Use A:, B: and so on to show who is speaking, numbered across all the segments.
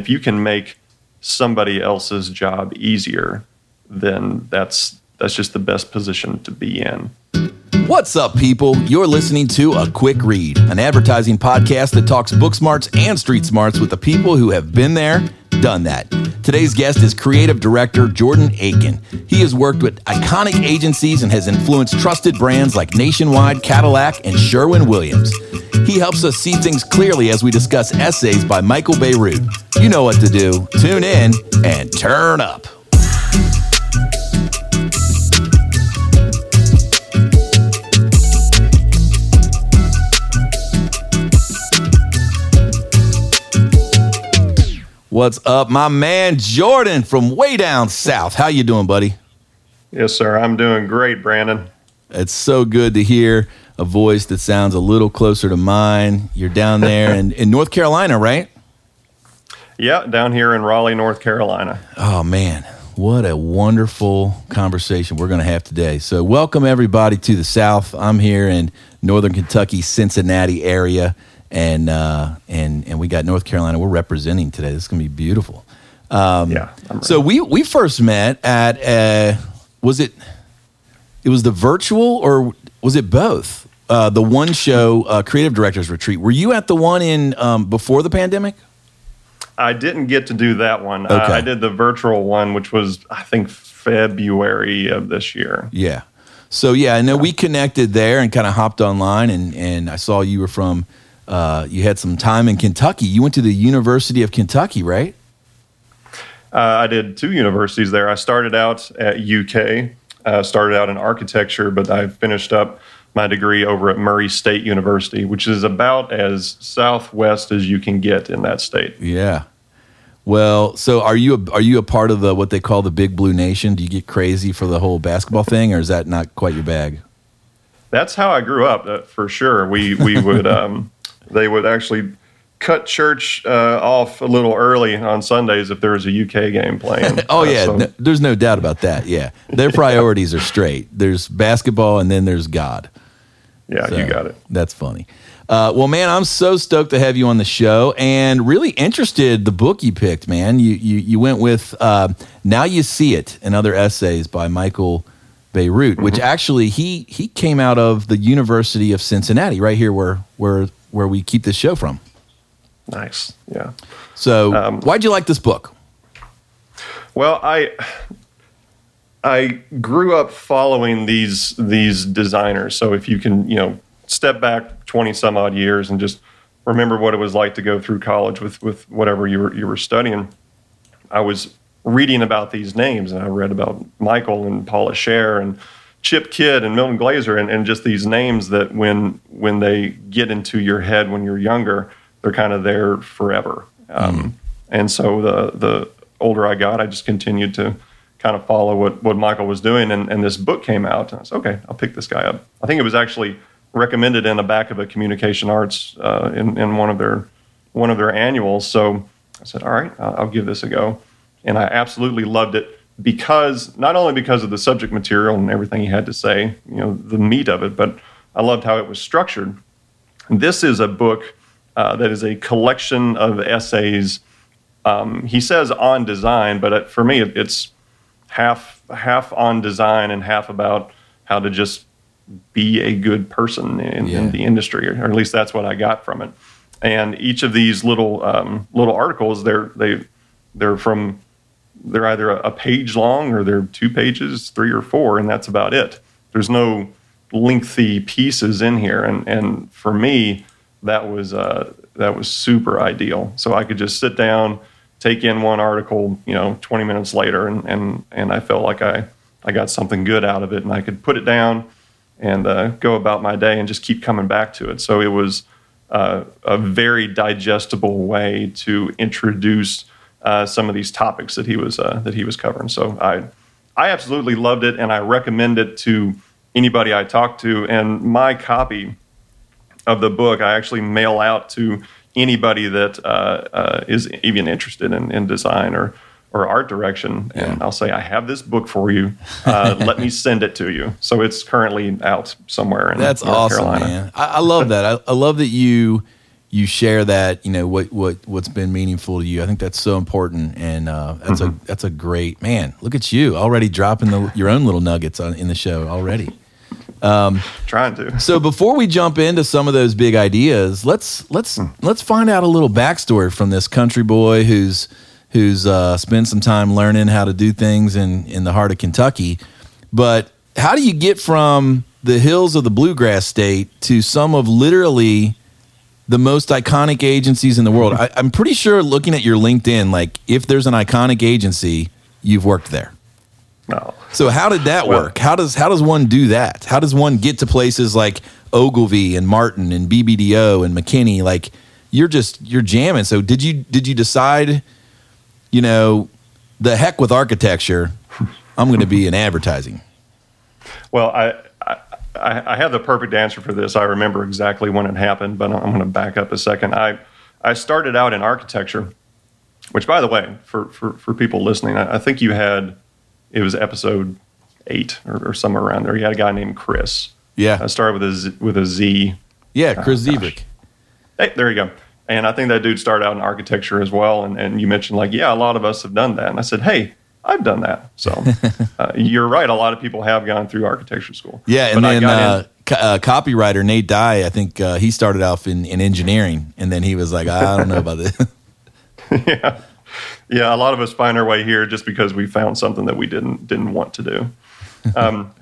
A: if you can make somebody else's job easier, then that's that's just the best position to be in.
B: What's up, people? You're listening to A Quick Read, an advertising podcast that talks book smarts and street smarts with the people who have been there, done that. Today's guest is creative director Jordan Eakin. He has worked with iconic agencies and has influenced trusted brands like Nationwide, Cadillac, and Sherwin Williams. He helps us see things clearly as we discuss essays by Michael Bierut. You know what to do. Tune in and turn up. What's up, my man Jordan from way down south? How you doing, buddy?
A: Yes, sir. I'm doing great, Brandon.
B: It's so good to hear a voice that sounds a little closer to mine. You're down there in, in North Carolina, right?
A: Yeah, down here in Raleigh, North Carolina.
B: Oh man, what a wonderful conversation we're going to have today. So, welcome everybody to the South. I'm here in Northern Kentucky, Cincinnati area and uh, and and we got North Carolina. We're representing today. This is gonna be beautiful.
A: Um, yeah.
B: So we we first met at uh, was it it was the virtual or was it both? Uh, the one show uh, creative directors retreat. Were you at the one in um, before the pandemic?
A: I didn't get to do that one. Uh, okay. I did the virtual one, which was I think February of this year.
B: Yeah. So yeah, I know we connected there and kind of hopped online, and and I saw you were from uh, you had some time in Kentucky. You went to the University of Kentucky, right?
A: Uh, I did two universities there. I started out at UK, uh, started out in architecture, but I finished up my degree over at Murray State University, which is about as southwest as you can get in that state.
B: Yeah. Well, so are you a, are you a part of the what they call the Big Blue Nation? Do you get crazy for the whole basketball thing, or is that not quite your bag?
A: That's how I grew up, uh, for sure. We we would um, they would actually cut church uh, off a little early on Sundays if there was a UK game playing.
B: oh yeah, so. no, there's no doubt about that. Yeah, their priorities are straight. There's basketball, and then there's God.
A: Yeah, so, you got it.
B: That's funny. Uh, well, man, I'm so stoked to have you on the show, and really interested the book you picked. Man, you you, you went with uh, "Now You See It" and other essays by Michael Bierut, mm-hmm. which actually he he came out of the University of Cincinnati, right here where where where we keep this show from.
A: Nice. Yeah.
B: So, um, why'd you like this book?
A: Well, I I grew up following these these designers. So if you can, you know, step back 20 some odd years and just remember what it was like to go through college with with whatever you were you were studying. I was reading about these names and I read about Michael and Paula Scher and Chip Kidd and Milton Glaser and, and just these names that when when they get into your head when you're younger, they're kind of there forever. Um, mm. And so the the older I got, I just continued to kind of follow what, what Michael was doing. And, and this book came out. And I said, okay, I'll pick this guy up. I think it was actually recommended in the back of a communication arts uh, in, in one of their one of their annuals. So I said, all right, I'll, I'll give this a go. And I absolutely loved it because not only because of the subject material and everything he had to say, you know, the meat of it, but I loved how it was structured. This is a book uh, that is a collection of essays. Um, he says on design, but for me, it's half half on design and half about how to just be a good person in, yeah. in the industry, or, at least that's what I got from it. And each of these little um, little articles, they're they they're from they're either a page long or they're two pages, three or four, and that's about it. There's no lengthy pieces in here, and and for me, that was uh, that was super ideal. So I could just sit down, take in one article, you know, 20 minutes later, and and and I felt like I I got something good out of it, and I could put it down and uh, go about my day and just keep coming back to it. So it was uh, a very digestible way to introduce uh, some of these topics that he was uh, that he was covering. So I I absolutely loved it, and I recommend it to anybody I talk to. And my copy of the book I actually mail out to anybody that uh, uh is even interested in, in design or or art direction, and yeah. I'll say, I have this book for you. Uh, let me send it to you. So it's currently out somewhere in
B: That's
A: North
B: awesome,
A: Carolina.
B: man. I, I love that. I, I, love that you you share that you know what what what's been meaningful to you. I think that's so important, and uh, that's mm-hmm. a that's a great man. Look at you already dropping the, your own little nuggets on, in the show already.
A: Um, Trying to.
B: so before we jump into some of those big ideas, let's let's mm. let's find out a little backstory from this country boy who's who's uh, spent some time learning how to do things in in the heart of Kentucky. But how do you get from the hills of the bluegrass state to some of literally the most iconic agencies in the world. I, am pretty sure looking at your LinkedIn, like if there's an iconic agency, you've worked there.
A: No.
B: So how did that well, work? How does how does one do that? How does one get to places like Ogilvy and Martin and BBDO and McKinney? Like you're just you're jamming. So did you did you decide, you know, the heck with architecture? I'm going to be in advertising.
A: Well, I I, I, have the perfect answer for this. I remember exactly when it happened, but I'm going to back up a second. I, I started out in architecture, which, by the way, for, for, for people listening, I, I think you had, it was episode eight or, or, somewhere around there. You had a guy named Chris.
B: Yeah.
A: I started with a Z, with a Z.
B: Yeah, Chris uh, Zevik.
A: Hey, there you go. And I think that dude started out in architecture as well. And, and you mentioned, like, yeah, a lot of us have done that. And I said, hey, I've done that. So uh, you're right. A lot of people have gone through architecture school.
B: Yeah, and but then uh, co- uh, copywriter Nate Dye, I think uh, he started off in, in engineering, and then he was like, I don't know about this.
A: yeah, yeah. A lot of us find our way here just because we found something that we didn't didn't want to do. Um,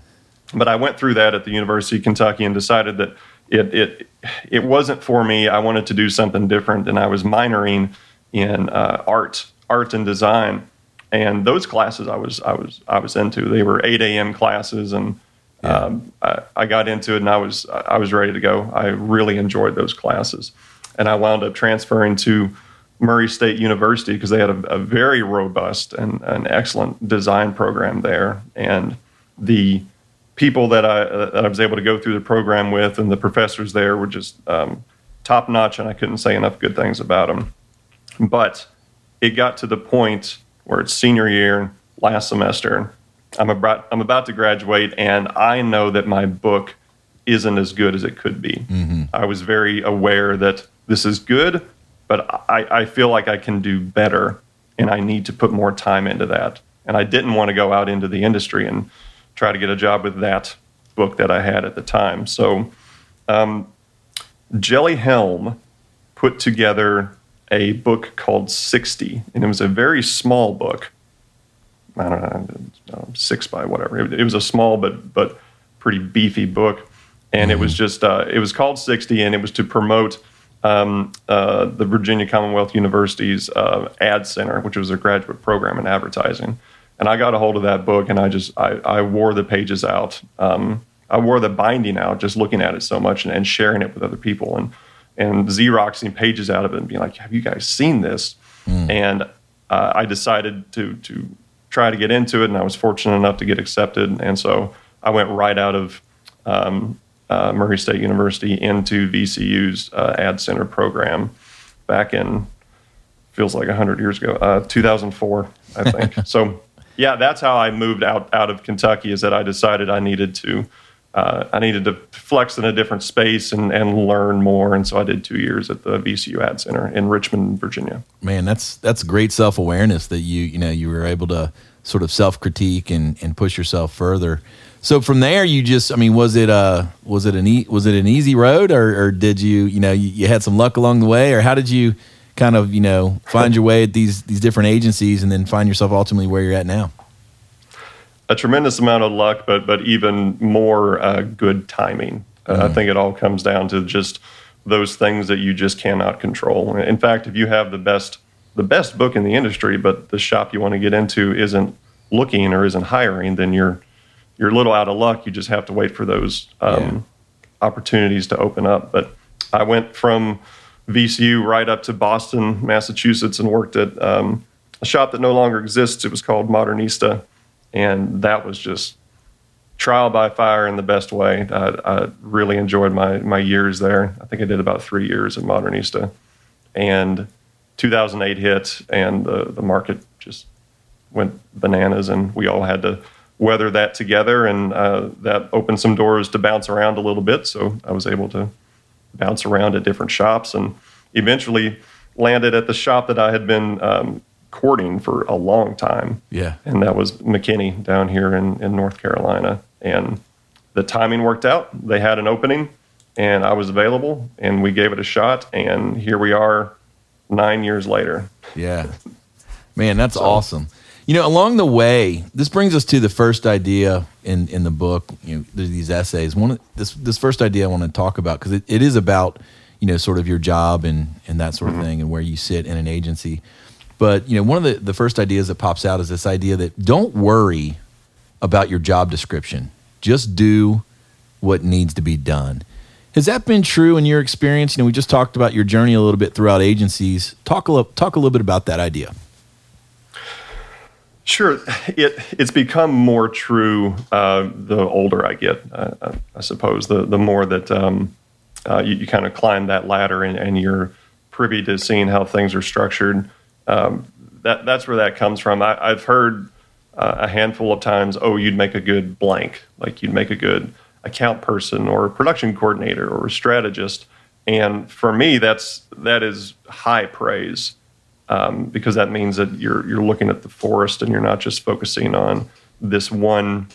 A: but I went through that at the University of Kentucky and decided that it it it wasn't for me. I wanted to do something different, and I was minoring in uh, art, art and design and those classes I was I was I was into. They were eight a.m. classes, and yeah. um, I, I, got into it, and I was I was ready to go. I really enjoyed those classes, and I wound up transferring to Murray State University because they had a, a very robust and an excellent design program there, and the people that I that I was able to go through the program with, and the professors there were just um, top notch, and I couldn't say enough good things about them. But it got to the point where it's senior year, last semester. I'm about I'm about to graduate, and I know that my book isn't as good as it could be. Mm-hmm. I was very aware that this is good, but I, I feel like I can do better, and I need to put more time into that. And I didn't want to go out into the industry and try to get a job with that book that I had at the time. So, um, Jelly Helm put together a book called 60, and it was a very small book. I don't know, six by whatever. It, it was a small but but pretty beefy book, and mm-hmm. it was mm-hmm. just uh, it was called 60, and it was to promote um, uh, the Virginia Commonwealth University's uh, Ad Center, which was a graduate program in advertising. And I got a hold of that book, and I just I, I wore the pages out. Um, I wore the binding out, just looking at it so much and, and sharing it with other people. And and xeroxing pages out of it and being like, "Have you guys seen this?" Mm. And uh, I decided to to try to get into it, and I was fortunate enough to get accepted. And so I went right out of um, uh, Murray State University into VCU's uh, Ad Center program back in feels like hundred years ago, uh, 2004, I think. so yeah, that's how I moved out out of Kentucky. Is that I decided I needed to uh, I needed to flex in a different space and, and learn more. And so I did two years at the VCU Ad Center in Richmond, Virginia.
B: Man, that's that's great self awareness that you you know you were able to sort of self critique and, and push yourself further. So from there, you just I mean, was it uh was it an e- was it an easy road or, or did you you know you, you had some luck along the way or how did you kind of you know find your way at these these different agencies and then find yourself ultimately where you're at now?
A: A tremendous amount of luck, but but even more uh, good timing. Uh, mm. I think it all comes down to just those things that you just cannot control. In fact, if you have the best the best book in the industry, but the shop you want to get into isn't looking or isn't hiring, then you're you're a little out of luck. You just have to wait for those um, yeah. opportunities to open up. But I went from VCU right up to Boston, Massachusetts, and worked at um, a shop that no longer exists. It was called Modernista and that was just trial by fire in the best way. I, I, really enjoyed my my years there. I think I did about three years at Modernista, and 2008 hit, and the the market just went bananas, and we all had to weather that together, and uh, that opened some doors to bounce around a little bit. So I was able to bounce around at different shops, and eventually landed at the shop that I had been um, courting for a long time.
B: Yeah.
A: And that was McKinney down here in, in North Carolina. And the timing worked out. They had an opening and I was available and we gave it a shot. And here we are nine years later.
B: Yeah. Man, that's so, awesome. You know, along the way, this brings us to the first idea in, in the book. You know, there's these essays. One this this first idea I want to talk about because it, it is about you know sort of your job and and that sort of mm-hmm. thing and where you sit in an agency. But you know, one of the the first ideas that pops out is this idea that don't worry about your job description. Just do what needs to be done. Has that been true in your experience? You know, we just talked about your journey a little bit throughout agencies. Talk a little, talk a little bit about that idea.
A: Sure, it it's become more true uh, the older I get. Uh, I suppose the the more that um, uh, you, you kind of climb that ladder and, and, you're privy to seeing how things are structured. Um, that that's where that comes from. I, have heard uh, a handful of times, "Oh, you'd make a good blank," like you'd make a good account person or production coordinator or a strategist. And for me, that's that is high praise um, because that means that you're you're looking at the forest and you're not just focusing on this one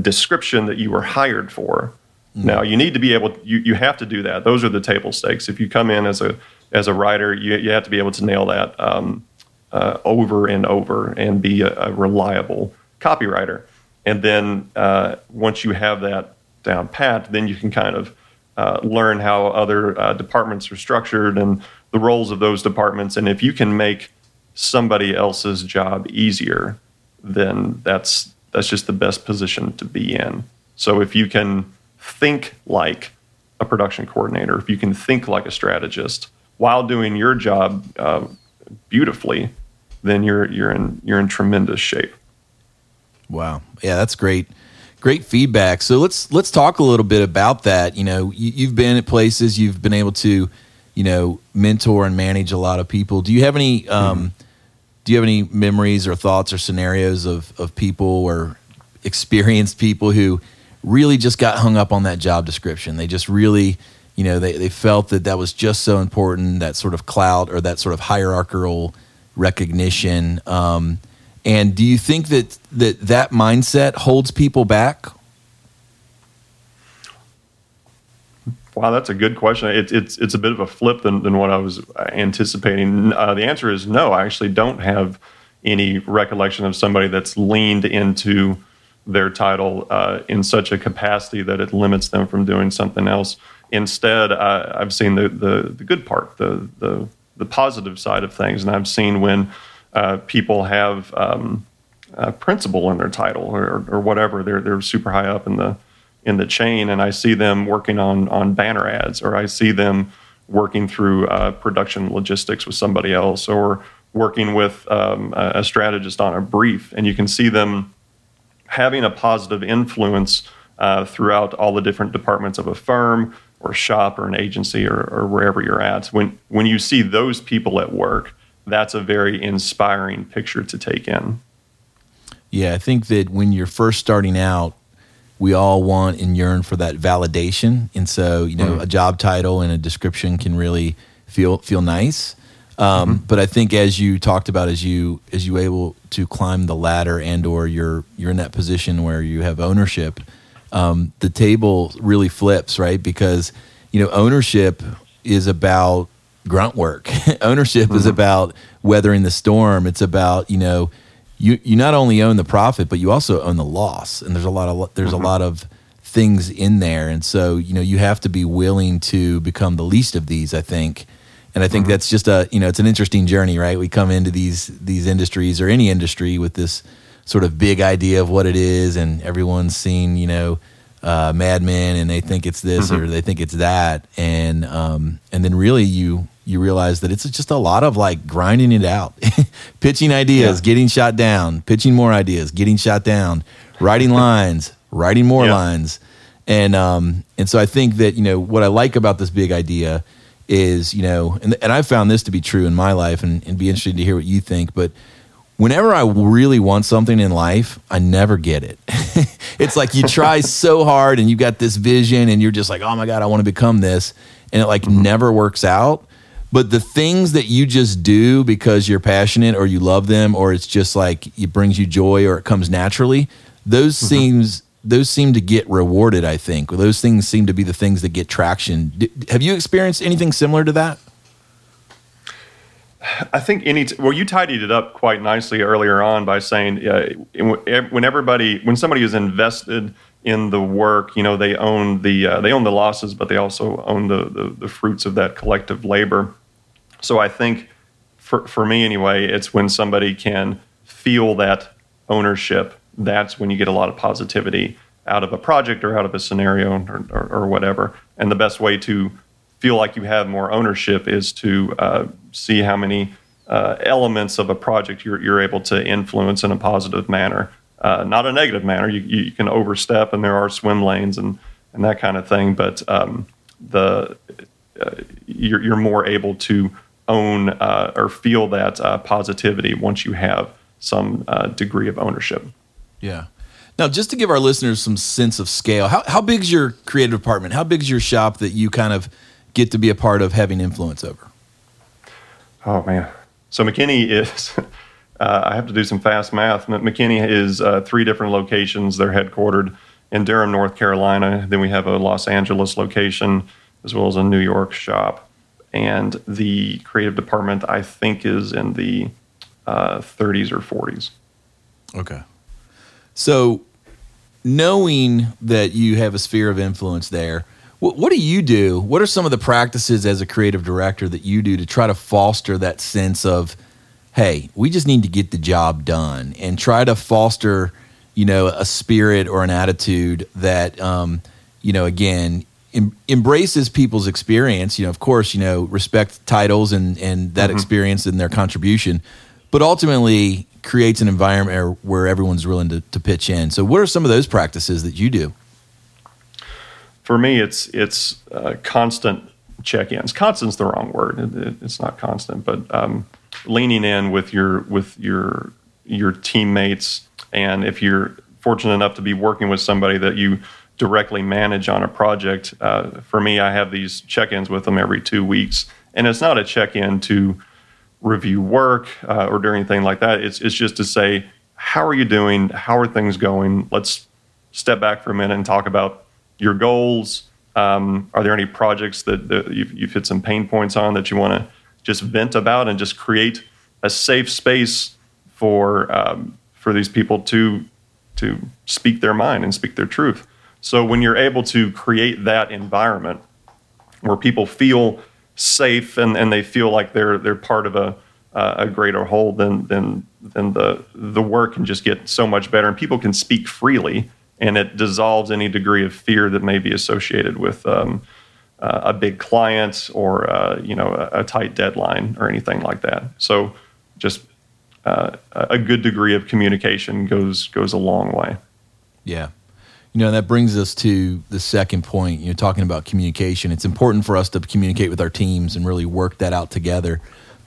A: description that you were hired for. Mm-hmm. Now you need to be able you you have to do that. Those are the table stakes. If you come in as a as a writer, you you have to be able to nail that um, uh, over and over and be a, a reliable copywriter. And then uh, once you have that down pat, then you can kind of uh, learn how other uh, departments are structured and the roles of those departments. And if you can make somebody else's job easier, then that's that's just the best position to be in. So if you can think like a production coordinator, if you can think like a strategist while doing your job uh, beautifully, then you're you're in you're in tremendous shape.
B: Wow, yeah, that's great, great feedback. So let's let's talk a little bit about that. You know, you, have been at places, you've been able to you know, mentor and manage a lot of people. Do you have any um, mm-hmm. do you have any memories or thoughts or scenarios of of people or experienced people who really just got hung up on that job description? They just really you know they, they felt that that was just so important that sort of cloud or that sort of hierarchical recognition um, and do you think that that that mindset holds people back
A: Wow, that's a good question. It's it's it's a bit of a flip than, than what I was anticipating. Uh, the answer is no. I actually don't have any recollection of somebody that's leaned into their title uh, in such a capacity that it limits them from doing something else. Instead, I, I've seen the, the, the good part, the the the positive side of things, and I've seen when uh, people have um, principal in their title or, or whatever. They're they're super high up in the in the chain and I see them working on on banner ads or I see them working through uh, production logistics with somebody else or working with um, a strategist on a brief and you can see them having a positive influence uh, throughout all the different departments of a firm or a shop or an agency or, or wherever you're at when when you see those people at work that's a very inspiring picture to take in
B: yeah i think that when you're first starting out we all want and yearn for that validation. And so, you know, mm-hmm. a job title and a description can really feel feel nice. Um, mm-hmm. But I think as you talked about, as you as you able to climb the ladder and or you're you're in that position where you have ownership, um, the table really flips, right? Because you know ownership is about grunt work. ownership mm-hmm. is about weathering the storm. It's about you know you you not only own the profit, but you also own the loss. And there's a lot of there's mm-hmm. a lot of things in there, and so you know you have to be willing to become the least of these. I think, and I think mm-hmm. that's just a you know it's an interesting journey, right? We come into these these industries or any industry with this sort of big idea of what it is, and everyone's seen you know uh, Mad Men, and they think it's this mm-hmm. or they think it's that, and um, and then really you you realize that it's just a lot of like grinding it out, pitching ideas, yeah. getting shot down, pitching more ideas, getting shot down, writing lines, writing more yeah. lines, and um, and so I think that you know what I like about this big idea is you know, and and I've found this to be true in my life, and, and be interested to hear what you think, but whenever I really want something in life, I never get it. it's like you try so hard and you got this vision and you're just like, oh my God, I want to become this. And it like mm-hmm. never works out. But the things that you just do because you're passionate or you love them or it's just like it brings you joy or it comes naturally, those mm-hmm. seems those seem to get rewarded, I think. Those things seem to be the things that get traction. have you experienced anything similar to that?
A: I think any t- well, you tidied it up quite nicely earlier on by saying uh, when everybody, when somebody is invested in the work, you know, they own the uh, they own the losses, but they also own the, the, the fruits of that collective labor. So I think for for me anyway, it's when somebody can feel that ownership. That's when you get a lot of positivity out of a project or out of a scenario or, or, or whatever. And the best way to feel like you have more ownership is to uh, see how many uh, elements of a project you're, you're able to influence in a positive manner, uh, not a negative manner. You, you can overstep, and there are swim lanes and, and that kind of thing, but um, the uh, you're, you're more able to own uh, or feel that uh, positivity once you have some degree of ownership.
B: Yeah. Now, just to give our listeners some sense of scale, how, how big is your creative department? How big is your shop that you kind of get to be a part of having influence over?
A: Oh man, so McKinney is. Uh, I have to do some fast math. McKinney is uh, three different locations. They're headquartered in Durham, North Carolina. Then we have a Los Angeles location as well as a New York shop. And the creative department, I think, is in the uh, 30s or 40s.
B: Okay. So, knowing that you have a sphere of influence there, what, what, do you do? What are some of the practices as a creative director that you do to try to foster that sense of, hey, we just need to get the job done, and try to foster, you know, a spirit or an attitude that, um, you know, again, em- embraces people's experience. You know, of course, you know, respect titles and and that mm-hmm. experience and their contribution, but ultimately creates an environment where everyone's willing to, to pitch in. So, what are some of those practices that you do?
A: For me, it's it's uh, constant check-ins. Constant's the wrong word. It, it, it's not constant, but um, leaning in with your with your your teammates, and if you're fortunate enough to be working with somebody that you directly manage on a project, uh, for me, I have these check-ins with them every two weeks, and it's not a check-in to review work uh, or do anything like that. It's it's just to say, how are you doing? How are things going? Let's step back for a minute and talk about your goals? Um, are there any projects that, that you've, you've, hit some pain points on that you want to just vent about and just create a safe space for um, for these people to to speak their mind and speak their truth? So when you're able to create that environment where people feel safe and, and they feel like they're they're part of a uh, a greater whole, then then then the the work can just get so much better and people can speak freely and it dissolves any degree of fear that may be associated with um, uh, a big client or uh, you know a, a, tight deadline or anything like that. So just uh, a good degree of communication goes goes a long way.
B: Yeah. You know, that brings us to the second point. You know, talking about communication. It's important for us to communicate with our teams and really work that out together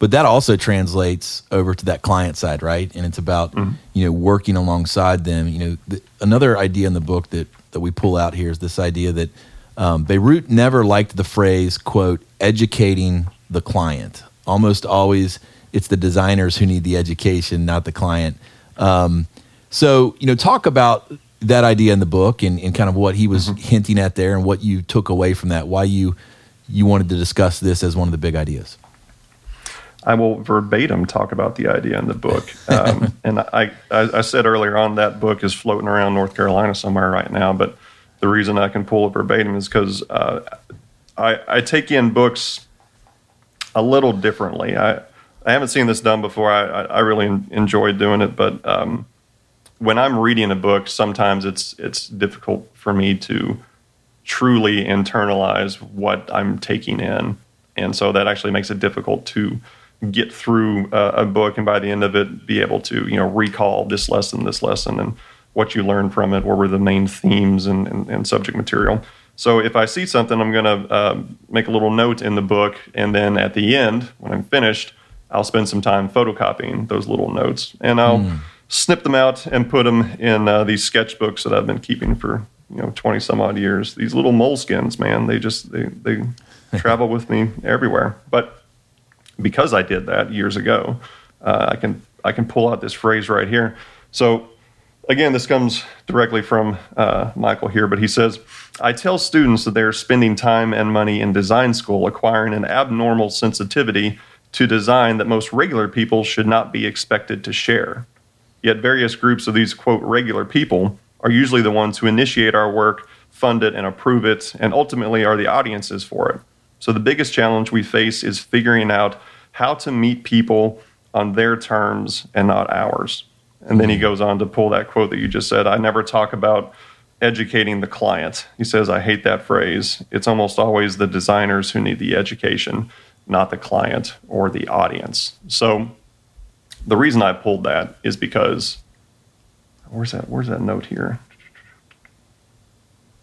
B: but that also translates over to that client side right? And it's about mm-hmm. you know working alongside them. You know the, another idea in the book that that we pull out here is this idea that um, Bierut never liked the phrase quote educating the client. Almost always it's the designers who need the education not the client. Um, so you know talk about that idea in the book and, and kind of what he was mm-hmm. hinting at there and what you took away from that why you you wanted to discuss this as one of the big ideas
A: I will verbatim talk about the idea in the book. Um, and I, I, I, said earlier on that book is floating around North Carolina somewhere right now. But the reason I can pull it verbatim is because uh, I, I take in books a little differently. I, I haven't seen this done before. I, I really enjoy doing it, but um, when I'm reading a book, sometimes it's it's difficult for me to truly internalize what I'm taking in, and so that actually makes it difficult to get through uh, a book and by the end of it be able to you know recall this lesson this lesson and what you learned from it what were the main themes and, and, and subject material. So if i see something i'm going to uh, make a little note in the book and then at the end when i'm finished i'll spend some time photocopying those little notes and i'll mm. snip them out and put them in uh, these sketchbooks that i've been keeping for you know 20 some odd years. These little moleskins man they just they, they travel with me everywhere. But because I did that years ago. Uh, I can I can pull out this phrase right here. So again, this comes directly from uh, Michael here, but he says, I tell students that they're spending time and money in design school acquiring an abnormal sensitivity to design that most regular people should not be expected to share. Yet various groups of these, quote, regular people are usually the ones who initiate our work, fund it, and approve it, and ultimately are the audiences for it. So the biggest challenge we face is figuring out how to meet people on their terms and not ours. And then he goes on to pull that quote that you just said I never talk about educating the client. He says, I hate that phrase. It's almost always the designers who need the education, not the client or the audience. So the reason I pulled that is because where's that where's that note here?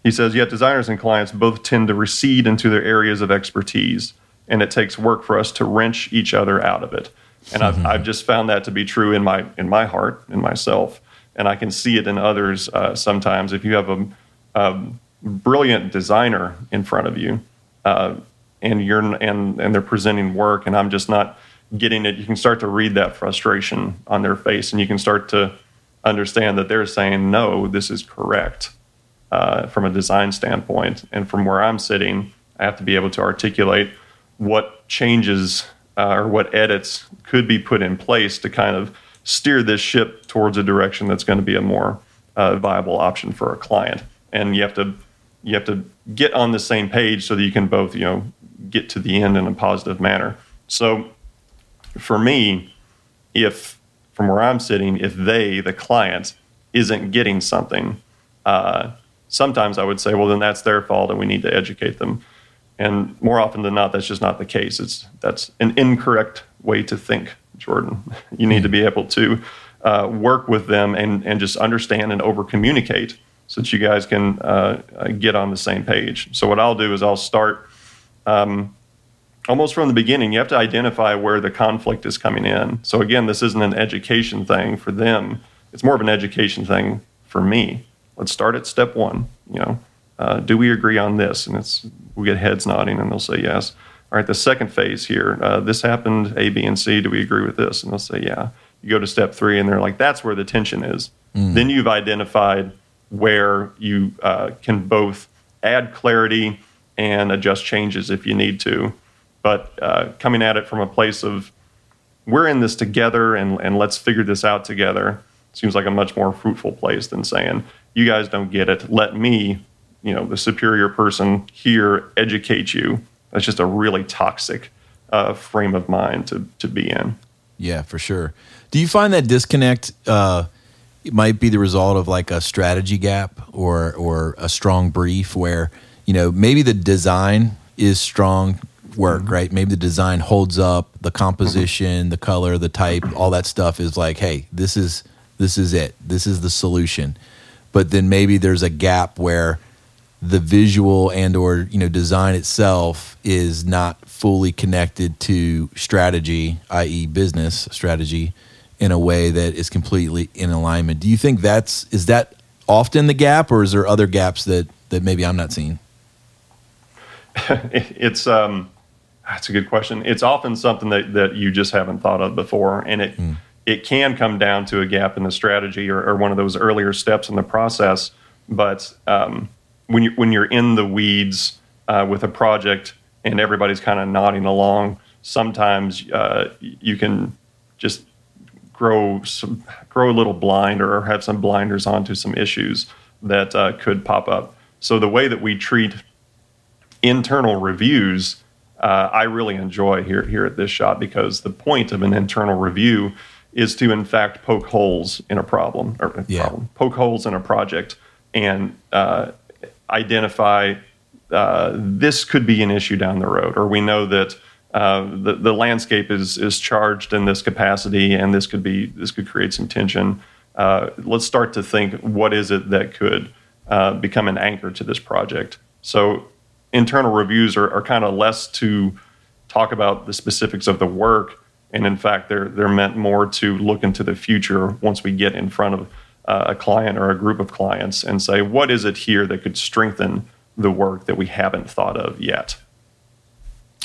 A: He says, yet designers and clients both tend to recede into their areas of expertise, and it takes work for us to wrench each other out of it. And I've, I've just found that to be true in my in my heart, in myself, and I can see it in others uh, sometimes. If you have a, a, brilliant designer in front of you, uh, and you're and and they're presenting work, and I'm just not getting it, you can start to read that frustration on their face, and you can start to understand that they're saying, "No, this is correct." Uh, from a design standpoint, and from where I'm sitting, I have to be able to articulate what changes uh, or what edits could be put in place to kind of steer this ship towards a direction that's going to be a more uh, viable option for a client. And you have to you have to get on the same page so that you can both you know get to the end in a positive manner. So for me, if from where I'm sitting, if they the client isn't getting something, uh, sometimes I would say, well, then that's their fault, and we need to educate them. And more often than not, that's just not the case. It's that's an incorrect way to think, Jordan. You need to be able to uh, work with them and and just understand and over communicate so that you guys can uh, get on the same page. So what I'll do is I'll start um, almost from the beginning. You have to identify where the conflict is coming in. So again, this isn't an education thing for them. It's more of an education thing for me. Let's start at step one. You know, uh, do we agree on this? And it's we get heads nodding, and they'll say yes. All right, the second phase here, uh, this happened A, B, and C. Do we agree with this? And they'll say yeah. You go to step three, and they're like, that's where the tension is. Mm. Then you've identified where you uh, can both add clarity and adjust changes if you need to. But uh, coming at it from a place of we're in this together and, and let's figure this out together seems like a much more fruitful place than saying, you guys don't get it. Let me you know the superior person here educate you that's just a really toxic uh, frame of mind to to be in
B: yeah for sure do you find that disconnect uh, might be the result of like a strategy gap or or a strong brief where you know maybe the design is strong work mm-hmm. right maybe the design holds up the composition mm-hmm. the color the type all that stuff is like hey this is this is it this is the solution but then maybe there's a gap where the visual and or you know design itself is not fully connected to strategy i.e business strategy in a way that is completely in alignment. Do you think that's is that often the gap or is there other gaps that that maybe i'm not seeing?
A: It's um that's a good question. It's often something that that you just haven't thought of before and it mm. It can come down to a gap in the strategy or, or one of those earlier steps in the process but um when you when you're in the weeds uh, with a project and everybody's kind of nodding along, sometimes uh, you can just grow some, grow a little blind or have some blinders onto some issues that uh, could pop up. So the way that we treat internal reviews, uh, I really enjoy here here at this shop because the point of an internal review is to in fact poke holes in a problem or yeah. problem, poke holes in a project and uh, identify uh, this could be an issue down the road, or we know that uh, the, the landscape is is charged in this capacity, and this could be this could create some tension. Uh, let's start to think what is it that could uh, become an anchor to this project. So internal reviews are, are kind of less to talk about the specifics of the work, and in fact, they're they're meant more to look into the future once we get in front of uh, a client or a group of clients and say, what is it here that could strengthen the work that we haven't thought of yet?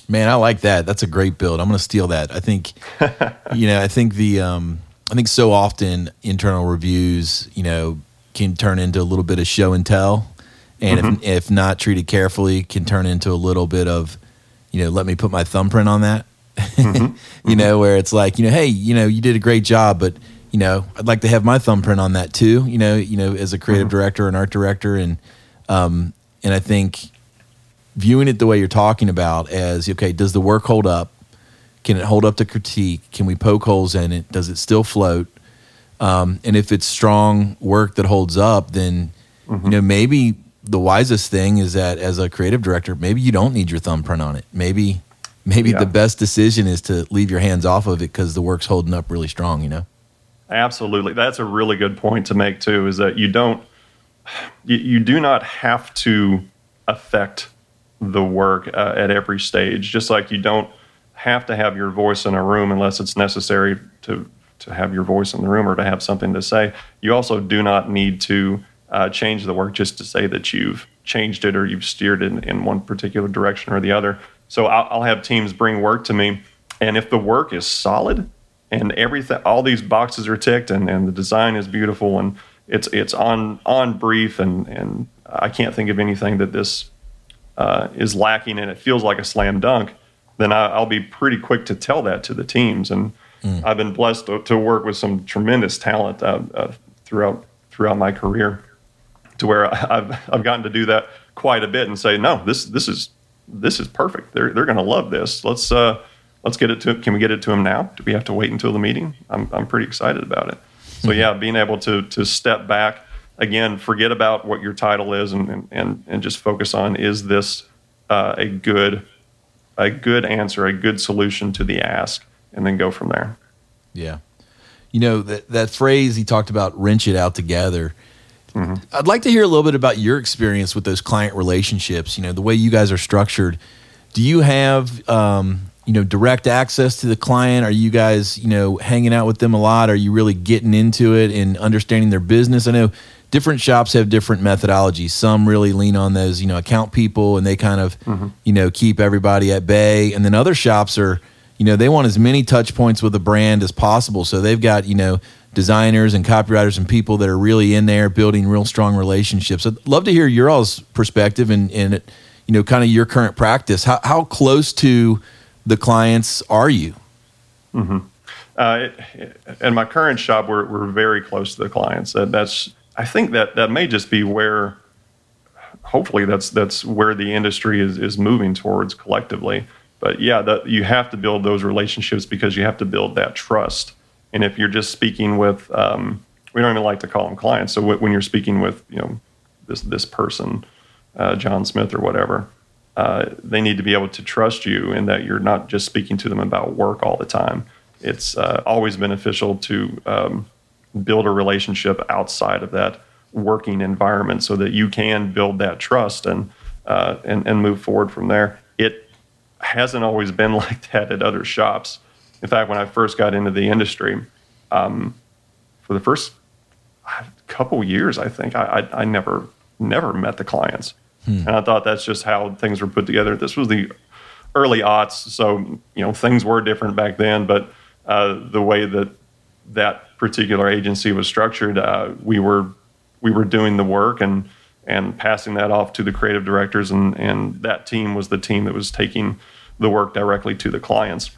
B: Man, I like that. That's a great build. I'm going to steal that. I think, you know, I think the, um, I think so often internal reviews, you know, can turn into a little bit of show and tell, and mm-hmm. if, if not treated carefully, can turn into a little bit of, you know, let me put my thumbprint on that. Mm-hmm. you know, where it's like, you know, hey, you know, you did a great job, but you know, I'd like to have my thumbprint on that too. You know, you know, as a creative mm-hmm. director and art director, and um, and I think viewing it the way you're talking about as okay, does the work hold up? Can it hold up to critique? Can we poke holes in it? Does it still float? Um, and if it's strong work that holds up, then mm-hmm. you know maybe the wisest thing is that as a creative director, maybe you don't need your thumbprint on it. Maybe maybe yeah. the best decision is to leave your hands off of it because the work's holding up really strong. You know.
A: Absolutely, that's a really good point to make too. Is that you don't you, you do not have to affect the work uh, at every stage. Just like you don't have to have your voice in a room unless it's necessary to to have your voice in the room or to have something to say. You also do not need to uh, change the work just to say that you've changed it or you've steered it in, in one particular direction or the other. So I'll, I'll have teams bring work to me, and if the work is solid and everything, all these boxes are ticked, and, and the design is beautiful and it's it's on on brief and and I can't think of anything that this uh, is lacking and it feels like a slam dunk, then I, will be pretty quick to tell that to the teams. And mm. I've been blessed to, to, work with some tremendous talent uh, uh, throughout throughout my career, to where I've I've gotten to do that quite a bit and say, no, this this is this is perfect. They're they're going to love this. Let's uh, let's get it to. Can we get it to them now? Do we have to wait until the meeting? I'm I'm pretty excited about it. So mm-hmm. yeah, being able to to step back again, forget about what your title is and, and, and just focus on is this uh, a good a good answer, a good solution to the ask, and then go from there.
B: Yeah. You know, that, that phrase he talked about, wrench it out together. Mm-hmm. I'd like to hear a little bit about your experience with those client relationships. You know, the way you guys are structured. Do you have, um, you know, direct access to the client? Are you guys, you know, hanging out with them a lot? Are you really getting into it and understanding their business? I know different shops have different methodologies. Some really lean on those, you know, account people and they kind of, mm-hmm. you know, keep everybody at bay. And then other shops are, you know, they want as many touch points with a brand as possible. So they've got, you know, designers and copywriters and people that are really in there building real strong relationships. I'd love to hear your all's perspective and, and you know, kind of your current practice. How, how close to the clients are you?
A: Mm-hmm. Uh, in my current shop, we're, we're very close to the clients. That, that's I think that that may just be where, hopefully, that's that's where the industry is is moving towards collectively. But yeah, you have to build those relationships because you have to build that trust. And if you're just speaking with, um, we don't even like to call them clients. So when you're speaking with, you know, this this person, uh, John Smith or whatever, uh, they need to be able to trust you and that you're not just speaking to them about work all the time. It's uh, always beneficial to um, build a relationship outside of that working environment so that you can build that trust and uh, and, and move forward from there. It hasn't always been like that at other shops. In fact, when I first got into the industry, um, for the first couple years, I think I, I, I never never met the clients, hmm. and I thought that's just how things were put together. This was the early aughts, so you know things were different back then, but uh, the way that that particular agency was structured, uh, we were we were doing the work and and passing that off to the creative directors, and and that team was the team that was taking the work directly to the clients,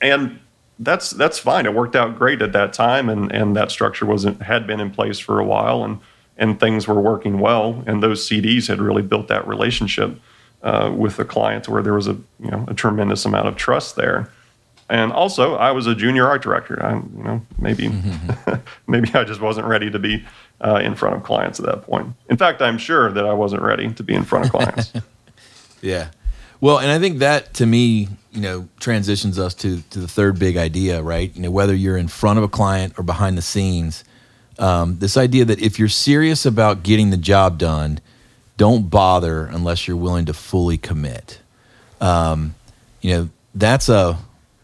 A: and that's that's fine. It worked out great at that time, and and that structure wasn't had been in place for a while, and and things were working well, and those CDs had really built that relationship uh, with the clients where there was a you know a tremendous amount of trust there and also I was a junior art director. I, you know, maybe maybe I just wasn't ready to be uh, in front of clients at that point. In fact, I'm sure that I wasn't ready to be in front of clients.
B: yeah, well, and I think that to me, you know, transitions us to to the third big idea, right? You know, whether you're in front of a client or behind the scenes, um, this idea that if you're serious about getting the job done, don't bother unless you're willing to fully commit. Um, you know, that's a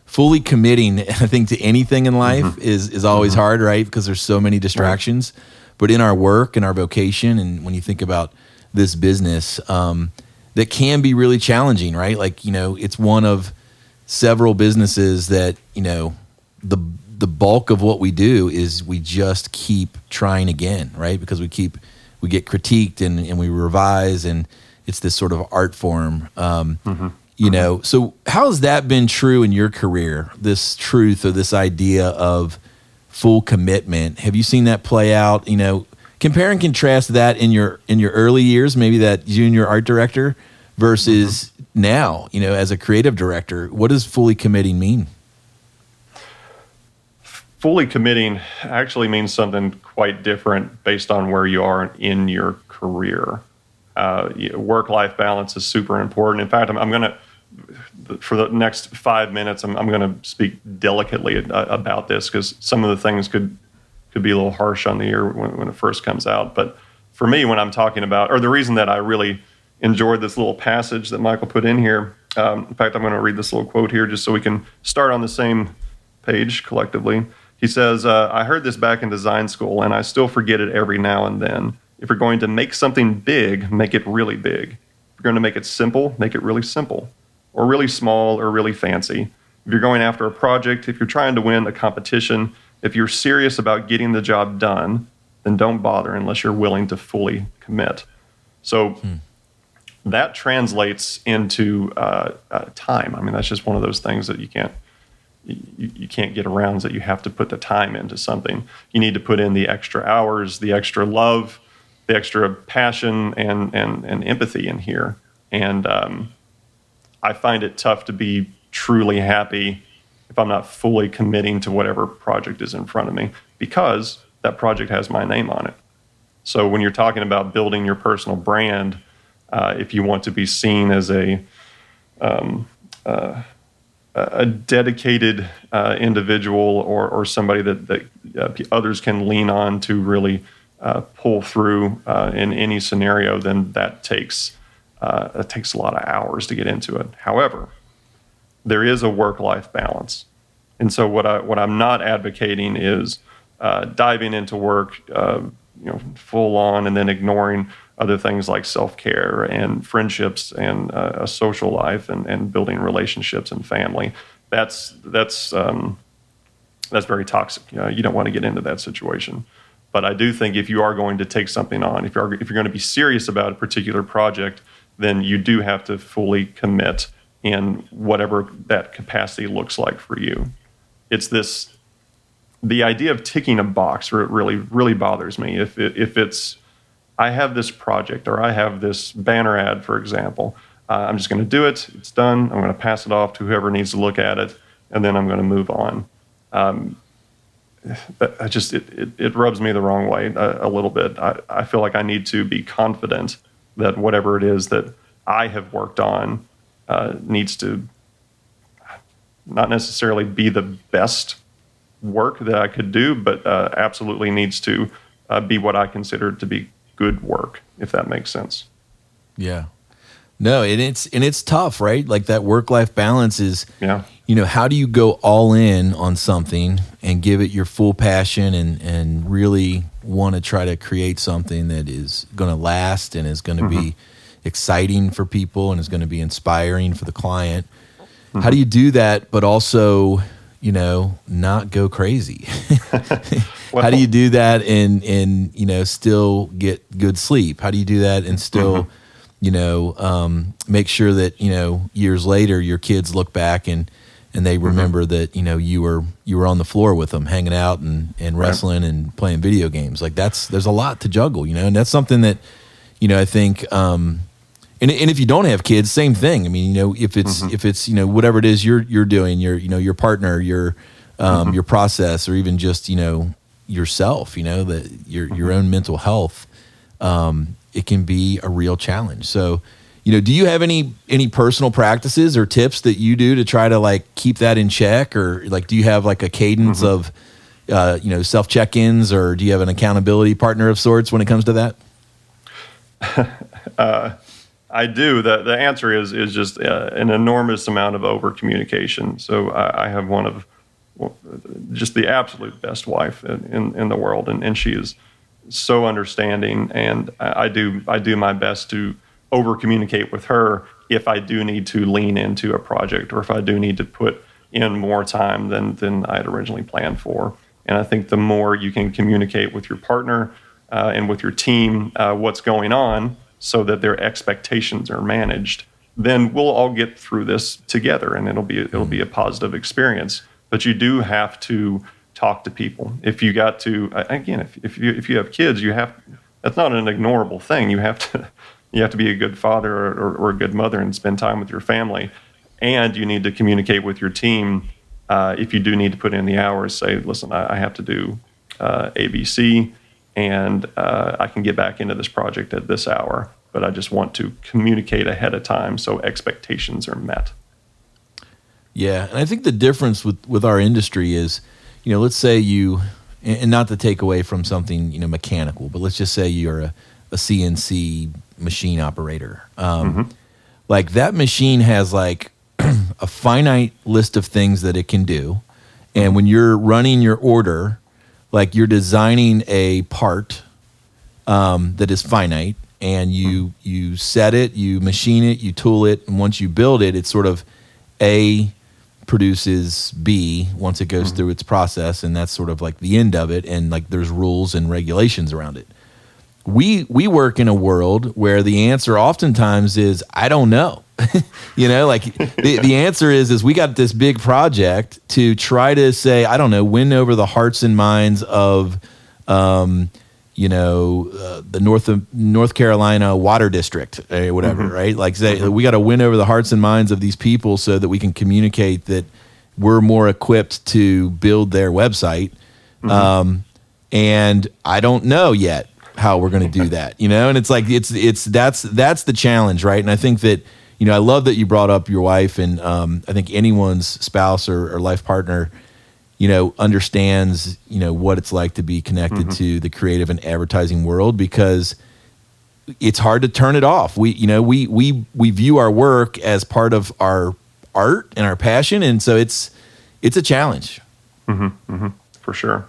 B: fully committing, I think, to anything in life mm-hmm. is is always mm-hmm. hard, right? Because there's so many distractions. Right. But in our work and our vocation, and when you think about this business, um, that can be really challenging, right? Like, you know, it's one of several businesses that, you know, the the bulk of what we do is we just keep trying again, right? Because we keep we get critiqued and, and we revise and it's this sort of art form. Um, mm-hmm. You know, so how has that been true in your career? This truth or this idea of full commitment. Have you seen that play out? You know, compare and contrast that in your in your early years, maybe that junior art director versus mm-hmm. Now. You know, as a creative director, what does fully committing mean?
A: Fully committing actually means something quite different based on where you are in your career. Uh, work life balance is super important. In fact, I'm, I'm going to for the next five minutes, I'm, I'm going to speak delicately about this because some of the things could could be a little harsh on the ear when, when, it first comes out. But for me, when I'm talking about, or the reason that I really enjoyed this little passage that Michael put in here, um, in fact, I'm going to read this little quote here just so we can start on the same page collectively. He says, uh, I heard this back in design school, and I still forget it every now and then. If you're going to make something big, make it really big. If you're going to make it simple, make it really simple or really small or really fancy. If you're going after a project, if you're trying to win a competition, if you're serious about getting the job done, then don't bother unless you're willing to fully commit. So hmm. That translates into uh, uh, time. I mean, that's just one of those things that you can't you, you can't get around. Is that you have to put the time into something. You need to put in the extra hours, the extra love, the extra passion, and and and empathy in here. And um, I find it tough to be truly happy if I'm not fully committing to whatever project is in front of me because that project has my name on it. So when you're talking about building your personal brand, uh, if you want to be seen as a um, uh, a dedicated uh, individual or, or somebody that, that uh, others can lean on to really uh, pull through uh, in any scenario, then that takes it takes a lot of hours to get into it. However, there is a work-life balance, and so what I what I'm not advocating is diving into work, you know, full on, and then ignoring other things like self-care and friendships and uh, a social life and, and building relationships and family. That's that's um, that's very toxic. you don't want to get into that situation. But I do think if you are going to take something on, if you're if you're going to be serious about a particular project, then you do have to fully commit in whatever that capacity looks like for you. It's this the idea of ticking a box really really bothers me. If if it's I have this project or I have this banner ad, for example, uh, I'm just going to do it. It's done. I'm going to pass it off to whoever needs to look at it, and then I'm going to move on. Um, I just it, it, it, rubs me the wrong way a, a little bit. I, I feel like I need to be confident that whatever it is that I have worked on uh, needs to not necessarily be the best work that I could do, but uh, absolutely needs to uh, be what I consider to be good work, if that makes sense.
B: Yeah. No, and it's and it's tough, right? Like that work life balance is yeah. You know, how do you go all in on something and give it your full passion and and really want to try to create something that is going to last and is going to mm-hmm. be exciting for people and is going to be inspiring for the client? Mm-hmm. How do you do that but also, you know, not go crazy? well, how do you do that and and you know, still get good sleep? How do you do that and still mm-hmm you know, um, make sure that you know years later your kids look back and and they mm-hmm. remember mm-hmm. that you know you were you were on the floor with them, hanging out and and wrestling right. and playing video games. Like that's there's a lot to juggle, you know, and that's something that you know I think. Um, and, and if you don't have kids, same thing. I mean, you know, if it's mm-hmm. if it's you know whatever it is you're you're doing, your you know your partner, your um, mm-hmm. your process, or even just you know yourself, you know that your your mm-hmm. own mental health. Um, it can be a real challenge. So, you know, do you have any any personal practices or tips that you do to try to like keep that in check, or like do you have like a cadence mm-hmm. of uh, you know self check ins, or do you have an accountability partner of sorts when it comes to that?
A: uh, I do. The the answer is is just uh, an enormous amount of over communication. So I, I, have one of just the absolute best wife in, in, in the world, and, and she is so understanding, and I do I do my best to over communicate with her if I do need to lean into a project or if I do need to put in more time than than I had originally planned for. And I think the more you can communicate with your partner uh, and with your team uh, what's going on, so that their expectations are managed, then we'll all get through this together, and it'll be it'll be a positive experience. But you do have to talk to people. If you got to again, if, if you if you have kids, you have that's not an ignorable thing. You have to you have to be a good father or, or, or a good mother and spend time with your family, and you need to communicate with your team. Uh, if you do need to put in the hours, say, listen, I, I have to do uh, ABC, and uh, I can get back into this project at this hour, but I just want to communicate ahead of time so expectations are met.
B: Yeah, and I think the difference with with our industry is, you know, let's say you, and not to take away from something you know mechanical, but let's just say you're a, a CNC machine operator. Um, mm-hmm. Like that machine has like a finite list of things that it can do, and when you're running your order, like you're designing a part um, that is finite, and you you set it, you machine it, you tool it, and once you build it, it's sort of a produces B once it goes mm-hmm. through its process, and that's sort of like the end of it. And like there's rules and regulations around it. We we work in a world where the answer oftentimes is I don't know. you know, like the, the answer is is we got this big project to try to say I don't know win over the hearts and minds of. Um, you know uh, the North North Carolina Water District or whatever, mm-hmm. right? Like say mm-hmm. we got to win over the hearts and minds of these people so that we can communicate that we're more equipped to build their website. Mm-hmm. Um, and I don't know yet how we're going to do that, you know. And it's like it's it's that's that's the challenge, right? And I think that you know I love that you brought up your wife, and um, I think anyone's spouse or, or life partner you know, understands, you know, what it's like to be connected mm-hmm. to the creative and advertising world because it's hard to turn it off. We, you know, we we we view our work as part of our art and our passion, and so it's it's a challenge.
A: Mm-hmm, mm-hmm, for sure.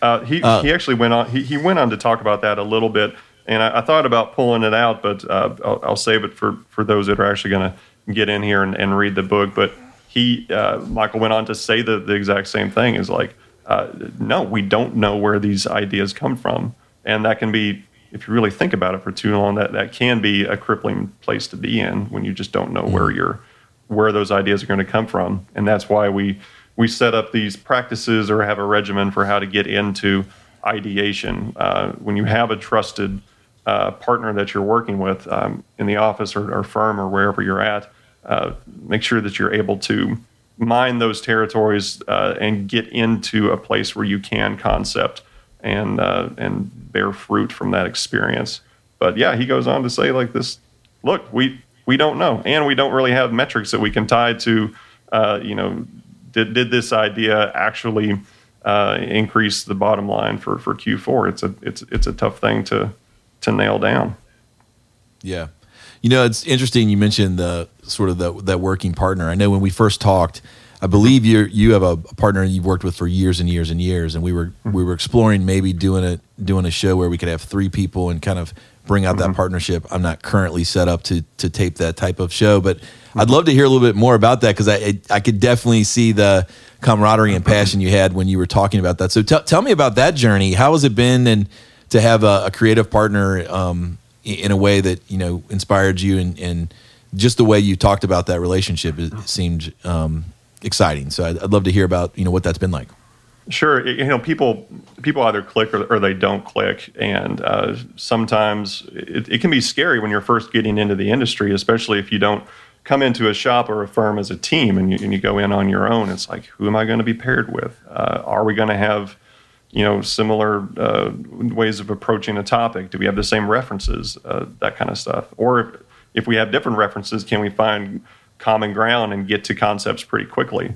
A: Uh, he uh, he actually went on. He, he went on to talk about that a little bit, and I, I thought about pulling it out, but uh, I'll, I'll, save it for for those that are actually going to get in here and, and read the book. But he uh, Michael went on to say the, the exact same thing is like uh, no we don't know where these ideas come from. And that can be if you really think about it for too long that that can be a crippling place to be in when you just don't know where mm-hmm. you're where those ideas are going to come from. And that's why we we set up these practices or have a regimen for how to get into ideation. Uh, when you have a trusted uh, partner that you're working with um, in the office or, or firm or wherever you're at uh, make sure that you're able to mine those territories uh, and get into a place where you can concept and uh, and bear fruit from that experience. But yeah, he goes on to say like this: Look, we we don't know, and we don't really have metrics that we can tie to. Uh, you know, did did this idea actually uh, increase the bottom line for for Q4? It's a it's it's a tough thing to to nail down.
B: Yeah. You know, it's interesting. You mentioned the sort of the, that working partner. I know when we first talked, I believe you you have a partner you've worked with for years and years and years, and we were mm-hmm. we were exploring maybe doing a doing a show where we could have three people and kind of bring out mm-hmm. that partnership. I'm not currently set up to to tape that type of show, but mm-hmm. I'd love to hear a little bit more about that because I I could definitely see the camaraderie and passion you had when you were talking about that. So t- tell me about that journey. How has it been and to have a, a creative partner um, in a way that you know inspired you and, and just the way you talked about that relationship it seemed um, exciting. So I'd, I'd, love to hear about you know what that's been like.
A: Sure. You know people people either click or, or they don't click. And uh, sometimes it, it, can be scary when you're first getting into the industry especially if you don't come into a shop or a firm as a team and you, and you go in on your own. It's like who am i going to be paired with? Uh, are we going to have you know similar uh, ways of approaching a topic? Do we have the same references? Uh, that kind of stuff. Or if, we have different references can we find common ground and get to concepts pretty quickly?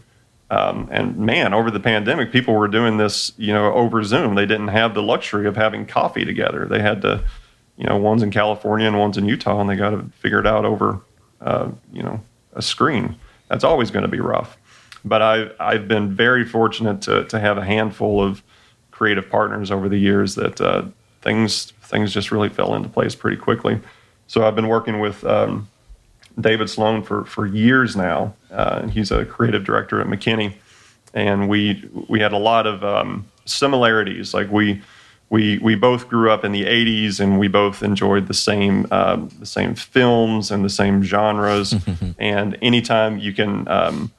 A: Um, and man over the pandemic people were doing this you know over zoom. They didn't have the luxury of having coffee together. They had to you know one's in california and one's in utah and they got to figure it out over uh, you know a screen. That's always going to be rough. But I've, I've been very fortunate to, to have a handful of creative partners over the years that uh, things things just really fell into place pretty quickly. So I've been working with um, David Sloan for for years now, uh, and he's a creative director at McKinney, and we we had a lot of um, similarities. Like we we we both grew up in the '80s, and we both enjoyed the same um, the same films and the same genres. and anytime you can um,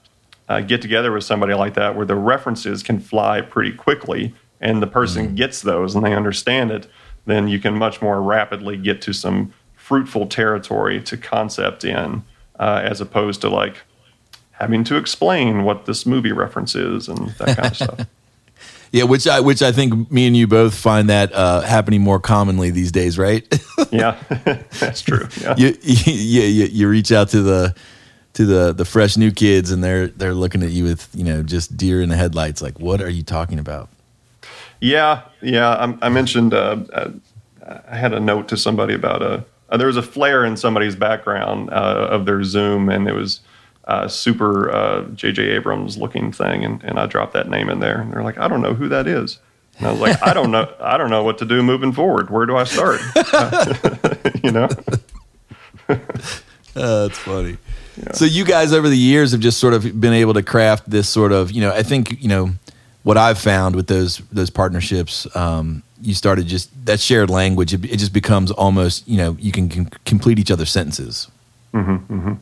A: uh, get together with somebody like that, where the references can fly pretty quickly, and the person mm-hmm. gets those and they understand it, then you can much more rapidly get to some fruitful territory to concept in, uh, as opposed to like having to explain what this movie reference is and that kind of stuff.
B: Yeah, which I which I think me and you both find that uh, happening more commonly these days, right?
A: yeah, that's true. Yeah.
B: You, you, you, you reach out to the to the the fresh new kids, and they're they're looking at you with you know just deer in the headlights. Like, what are you talking about?
A: Yeah, yeah. I, I mentioned uh, I had a note to somebody about a uh, there was a flare in somebody's background uh, of their Zoom, and it was uh, super J.J. Abrams looking thing, and, and I dropped that name in there, and they're like, I don't know who that is. And I was like, I don't know, I don't know what to do moving forward. Where do I start? you know.
B: that's funny. Yeah. So you guys over the years have just sort of been able to craft this sort of, you know, I think you know what I've found with those those partnerships. Um, you started just that shared language. It, it, just becomes almost you know you can, can complete each other's sentences.
A: Mm-hmm, mm-hmm.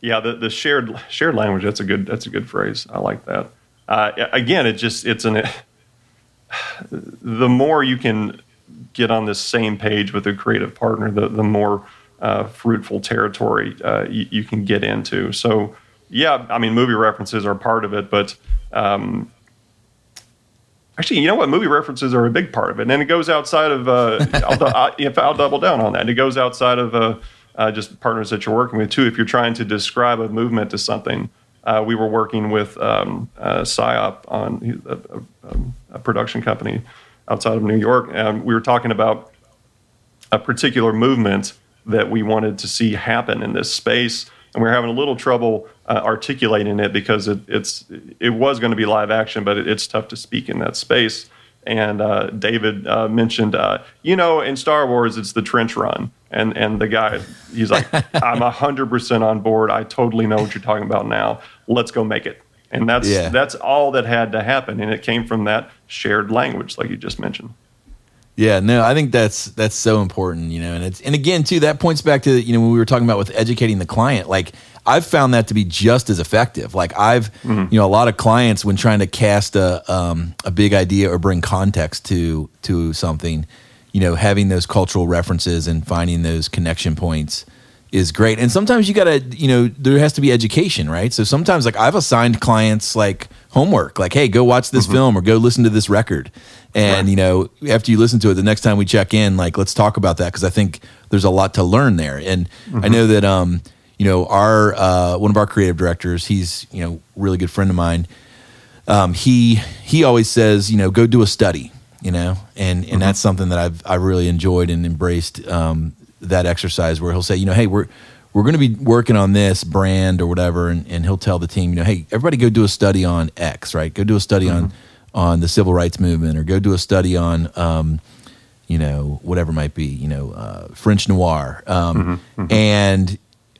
A: Yeah, the, the shared shared language. That's a good that's a good phrase. I like that. Uh, again, it just it's an the more you can get on this same page with a creative partner, the the more uh, fruitful territory uh, you, you, can get into. So yeah, I mean movie references are part of it, but um, Actually, you know what? Movie references are a big part of it, and it goes outside of. Uh, I'll, if I'll double down on that, it goes outside of uh, uh, just partners that you're working with too. If you're trying to describe a movement to something, uh, we were working with um, uh, PSYOP on a, a, a, production company outside of New York, and we were talking about a particular movement that we wanted to see happen in this space, and we are having a little trouble uh, articulating it because it, it's it was going to be live action, but it, it's tough to speak in that space. And uh, David uh, mentioned, uh, you know, in Star Wars, it's the trench run, and and the guy, he's like, I'm hundred percent on board. I totally know what you're talking about now. Let's go make it. And that's yeah. that's all that had to happen, and it came from that shared language, like you just mentioned.
B: Yeah, no, I think that's that's so important, you know, and it's and again too that points back to you know when we were talking about with educating the client, like I've found that to be just as effective. Like I've, mm-hmm. you know, a lot of clients when trying to cast a um, a big idea or bring context to to something, you know, having those cultural references and finding those connection points is great. And sometimes you got to, you know, there has to be education, right? So sometimes like I've assigned clients like homework, like, hey, go watch this mm-hmm. film or go listen to this record. And, right. you know, after you listen to it, the next time we check in, like, let's talk about that because I think there's a lot to learn there. And mm-hmm. I know that, um, you know, our uh, one of our creative directors, he's you know really good friend of mine. Um, he he always says, you know, go do a study, you know, and and mm-hmm. that's something that I've I really enjoyed and embraced um, that exercise where he'll say, you know, hey, we're we're going to be working on this brand or whatever, and, and he'll tell the team, you know, hey, everybody go do a study on X, right? Go do a study mm-hmm. on on the civil rights movement, or go do a study on. Um, you know, whatever might be, you know, uh, French noir. Um, mm-hmm, mm-hmm. And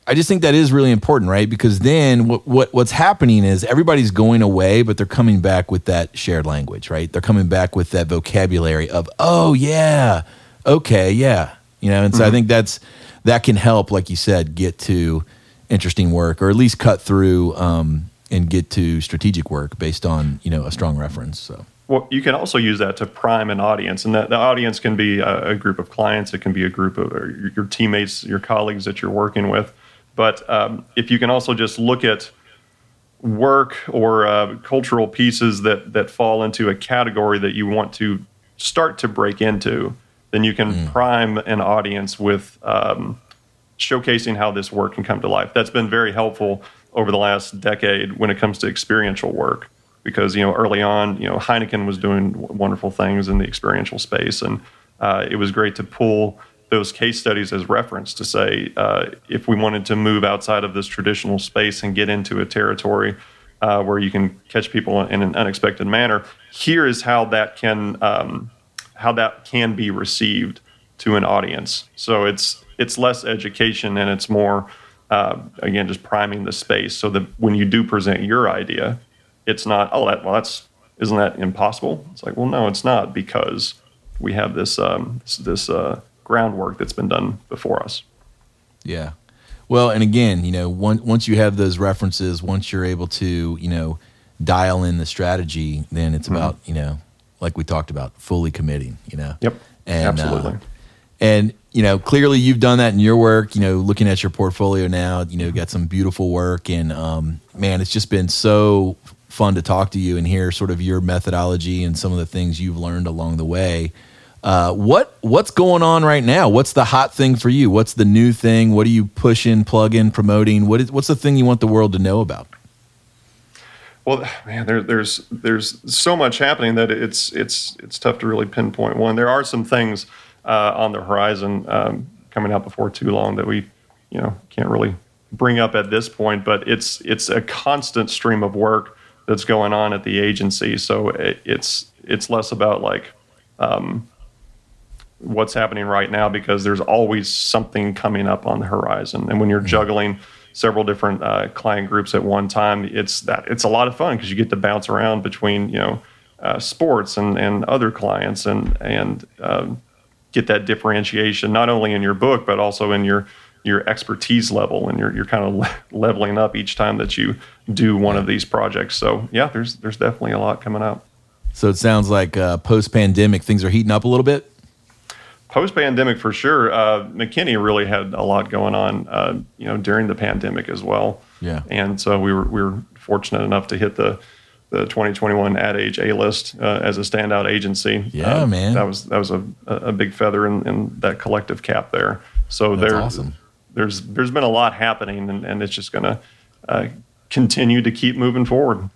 B: I just think that is really important, right? Because then what, what what's happening is everybody's going away, but they're coming back with that shared language, right? They're coming back with that vocabulary of, oh yeah, okay, yeah, you know. And so mm-hmm. I think that's that can help, like you said, get to interesting work, or at least cut through um, and get to strategic work based on you know a strong reference. So.
A: Well, you can also use that to prime an audience, and that the audience can be a, a group of clients. It can be a group of your teammates, your colleagues that you're working with but um, if you can also just look at work or uh, cultural pieces that that fall into a category that you want to start to break into, then you can mm. prime an audience with um, showcasing how this work can come to life. That's been very helpful over the last decade when it comes to experiential work because you know early on you know Heineken was doing wonderful things in the experiential space and uh, it was great to pull those case studies as reference to say uh, if we wanted to move outside of this traditional space and get into a territory uh, where you can catch people in an unexpected manner, here is how that can um, how that can be received to an audience. So it's it's less education and it's more uh, again just priming the space so that when you do present your idea, it's not oh that well that's isn't that impossible? It's like well no it's not because we have this um, this, this uh, groundwork that's been done before us.
B: Yeah. Well, and again, you know, once once you have those references, once you're able to, you know, dial in the strategy, then it's mm-hmm. about, you know, like we talked about, fully committing, you know.
A: Yep. And, Absolutely. Uh,
B: and you know, clearly you've done that in your work. You know, looking at your portfolio now, you know, got some beautiful work, and um, man, it's just been so fun to talk to you and hear sort of your methodology and some of the things you've learned along the way. Uh, what what's going on right now? What's the hot thing for you? What's the new thing? What are you pushing, plugging, promoting? What is what's the thing you want the world to know about?
A: Well, man, there, there's there's so much happening that it's it's it's tough to really pinpoint one. There are some things uh, on the horizon um, coming out before too long that we, you know, can't really bring up at this point. But it's it's a constant stream of work that's going on at the agency. So it, it's it's less about like um, what's happening right now because there's always something coming up on the horizon. And when you're mm-hmm. juggling several different uh, client groups at one time, it's that it's a lot of fun because you get to bounce around between you know uh, sports and and other clients and and um, get that differentiation not only in your book but also in your your expertise level and you're you're kind of le- leveling up each time that you do one of these projects. So yeah, there's there's definitely a lot coming up.
B: So it sounds like uh, post pandemic things are heating up a little bit
A: post pandemic for sure. Uh, McKinney really had a lot going on, uh, you know, during the pandemic as well.
B: Yeah.
A: And so we were we were fortunate enough to hit the the 2021 Ad Age A list uh, as a standout agency.
B: Yeah,
A: uh,
B: man.
A: That was that was a, a big feather in, in that collective cap there. So
B: That's
A: there,
B: awesome.
A: there's there's been a lot happening, and, and it's just going to uh, continue to keep moving forward.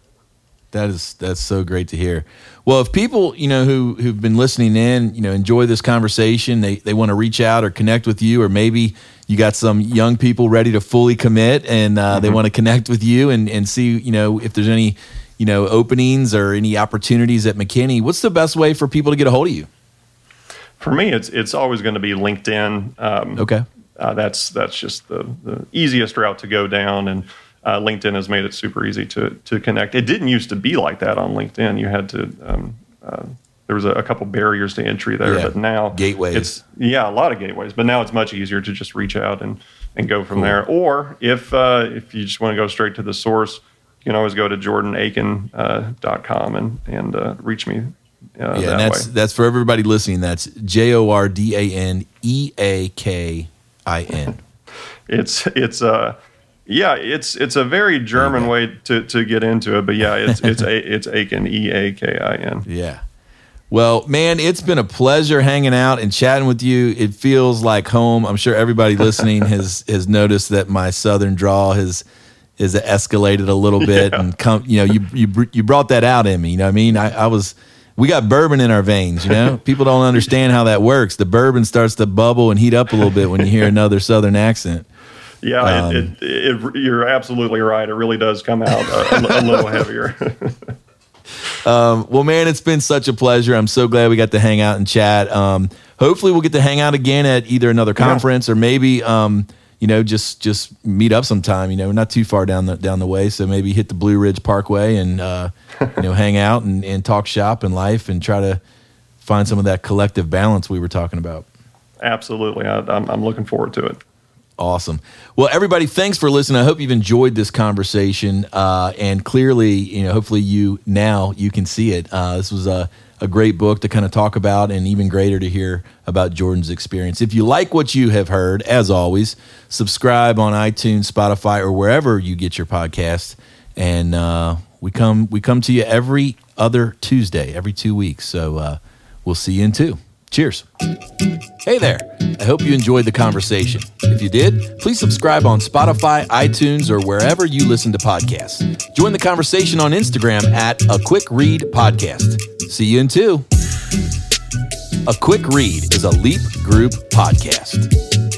B: That is that's so great to hear. Well, if people you know who who've been listening in, you know, enjoy this conversation, they they want to reach out or connect with you, or maybe you got some young people ready to fully commit and uh, mm-hmm. they want to connect with you and and see you know if there's any you know openings or any opportunities at McKinney. What's the best way for people to get a hold of you?
A: For me, it's it's always going to be LinkedIn.
B: Um, okay,
A: uh, that's that's just the the easiest route to go down and uh, LinkedIn has made it super easy to to connect. It didn't used to be like that on LinkedIn. You had to um, uh, there was a, a, couple barriers to entry there, yeah. but now
B: gateways.
A: It's yeah, a lot of gateways. But now it's much easier to just reach out and and go from cool. there. Or if uh, if you just want to go straight to the source, you can always go to jordaneakin.com uh, and and uh, reach me.
B: Uh, yeah, that and that's way. that's for everybody listening. That's J O R D A N E A K I N.
A: It's it's uh yeah, it's it's a very German okay. way to, to get into it, but yeah, it's it's a, it's Eakin E A K I N.
B: Yeah. Well, man, it's been a pleasure hanging out and chatting with you. It feels like home. I'm sure everybody listening has has noticed that my southern drawl has has escalated a little bit, yeah. and come, you know, you you you brought that out in me. You know, what I mean, I, I was we got bourbon in our veins. You know, people don't understand how that works. The bourbon starts to bubble and heat up a little bit when you hear another southern accent.
A: Yeah, um, it, it, it, you're absolutely right. It really does come out a, a little heavier.
B: um, well, man, it's been such a pleasure. I'm so glad we got to hang out and chat. Um, hopefully, we'll get to hang out again at either another conference yeah. or maybe, um, you know, just just meet up sometime. You know, not too far down the down the way, so maybe hit the Blue Ridge Parkway and uh, you know hang out and, and talk shop and life and try to find some of that collective balance we were talking about.
A: Absolutely, I, I'm, I'm looking forward to it.
B: Awesome. Well, everybody, thanks for listening. I hope you've enjoyed this conversation. Uh, and clearly, you know, hopefully you now you can see it. Uh, this was a, a great book to kind of talk about, and even greater to hear about Jordan's experience. If you like what you have heard, as always, subscribe on iTunes, Spotify, or wherever you get your podcast. And uh, we come we come to you every other Tuesday, every two weeks. So uh, we'll see you in two. Cheers. Hey there. I hope you enjoyed the conversation. If you did, please subscribe on Spotify, iTunes, or wherever you listen to podcasts. Join the conversation on Instagram at A Quick Read Podcast. See you in two. A Quick Read is a Leap Group podcast.